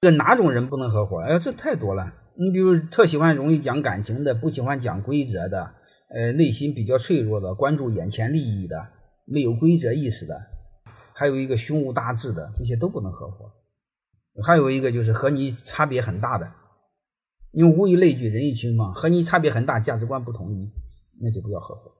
这哪种人不能合伙？哎呀，这太多了。你比如特喜欢容易讲感情的，不喜欢讲规则的，呃，内心比较脆弱的，关注眼前利益的，没有规则意识的，还有一个胸无大志的，这些都不能合伙。还有一个就是和你差别很大的，因为物以类聚，人以群嘛，和你差别很大，价值观不统一，那就不要合伙。